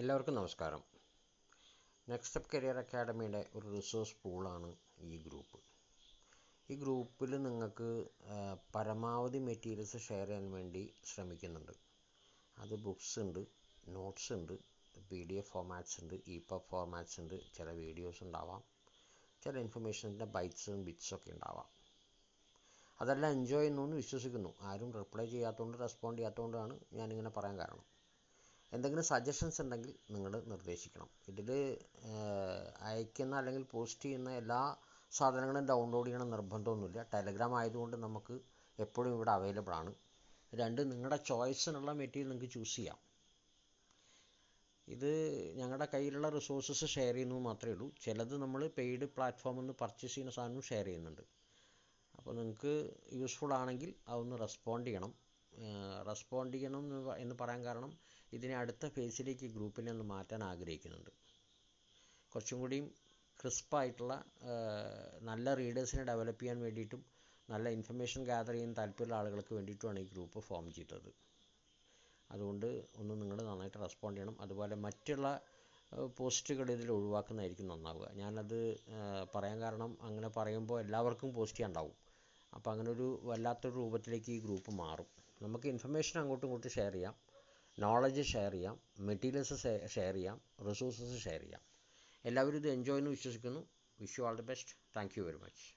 എല്ലാവർക്കും നമസ്കാരം. Next step career അക്കാഡമിയുടെ ഒരു റിസോഴ്സ് പൂളാണ് ഈ ഗ്രൂപ്പ് ഈ ഗ്രൂപ്പിൽ നിങ്ങൾക്ക് പരമാവധി മെറ്റീരിയൽസ് ഷെയർ ചെയ്യാൻ വേണ്ടി ശ്രമിക്കുന്നുണ്ട്. അത് ബുക്സ് ഉണ്ട് നോട്ട്സ് ഉണ്ട് പി ഡി എഫ് ഫോർമാറ്റ്സ് ഉണ്ട് ഇ പബ് ഫോർമാറ്റ്സ് ഉണ്ട് ചില വീഡിയോസ് ഉണ്ടാവാം ചില ഇൻഫർമേഷന്റെ ബൈറ്റ്സും ബിറ്റ്സും ഒക്കെ ഉണ്ടാവാം. അതെല്ലാം എൻജോയ് ചെയ്യുന്നു എന്ന് വിശ്വസിക്കുന്നു. ആരും റിപ്ലൈ ചെയ്യാത്തതുകൊണ്ട് റെസ്പോണ്ട് ചെയ്യാത്തതുകൊണ്ടാണ് ഞാനിങ്ങനെ പറയാൻ കാരണം. എന്തെങ്കിലും സജഷൻസ് ഉണ്ടെങ്കിൽ നിങ്ങൾ നിർദ്ദേശിക്കണം. ഇതിൽ അയക്കുന്ന അല്ലെങ്കിൽ പോസ്റ്റ് ചെയ്യുന്ന എല്ലാ സാധനങ്ങളും ഡൗൺലോഡ് ചെയ്യണം നിർബന്ധമൊന്നുമില്ല. ടെലഗ്രാം ആയതുകൊണ്ട് നമുക്ക് എപ്പോഴും ഇവിടെ അവൈലബിൾ ആണ്. രണ്ട് നിങ്ങളുടെ ചോയ്സിനുള്ള മെറ്റീരിയൽ നിങ്ങൾക്ക് ചൂസ് ചെയ്യാം. ഇത് ഞങ്ങളുടെ കയ്യിലുള്ള റിസോഴ്സസ് ഷെയർ ചെയ്യുന്നു മാത്രമേ ഉള്ളൂ. ചിലത് നമ്മൾ പെയ്ഡ് പ്ലാറ്റ്ഫോമിൽ നിന്ന് പർച്ചേസ് ചെയ്യുന്ന സാധനവും ഷെയർ ചെയ്യുന്നുണ്ട്. അപ്പോൾ നിങ്ങൾക്ക് യൂസ്ഫുൾ ആണെങ്കിൽ അതൊന്ന് റെസ്പോണ്ട് ചെയ്യണം. റെസ്പോണ്ട് ചെയ്യണം എന്ന് പറയാൻ കാരണം ഇതിനെ അടുത്ത ഫേസിലേക്ക് ഗ്രൂപ്പിനെ ഒന്ന് മാറ്റാൻ ആഗ്രഹിക്കുന്നുണ്ട്. കുറച്ചും കൂടിയും ക്രിസ്പായിട്ടുള്ള നല്ല റീഡേഴ്സിനെ ഡെവലപ്പ് ചെയ്യാൻ വേണ്ടിയിട്ടും നല്ല ഇൻഫർമേഷൻ ഗ്യാതർ ചെയ്യാൻ താല്പര്യമുള്ള ആളുകൾക്ക് വേണ്ടിയിട്ടുമാണ് ഈ ഗ്രൂപ്പ് ഫോം ചെയ്തത്. അതുകൊണ്ട് ഒന്ന് നിങ്ങൾ നന്നായിട്ട് റെസ്പോണ്ട് ചെയ്യണം. അതുപോലെ മറ്റുള്ള പോസ്റ്റുകൾ ഇതിൽ ഒഴിവാക്കുന്നതായിരിക്കും നന്നാവുക. ഞാനത് പറയാൻ കാരണം അങ്ങനെ പറയുമ്പോൾ എല്ലാവർക്കും പോസ്റ്റ് ചെയ്യാണ്ടാവും അപ്പോൾ അങ്ങനെ ഒരു വല്ലാത്തൊരു രൂപത്തിലേക്ക് ഈ ഗ്രൂപ്പ് മാറും. നമുക്ക് ഇൻഫർമേഷൻ അങ്ങോട്ടും ഇങ്ങോട്ടും ഷെയർ ചെയ്യാം. നോളജ് ഷെയർ ചെയ്യാം മെറ്റീരിയൽസ് ഷെയർ ചെയ്യാം റിസോഴ്സസ് ഷെയർ ചെയ്യാം. എല്ലാവരും ഇത് എൻജോയ് എന്ന് വിശ്വസിക്കുന്നു. Wish you all the best thank you very much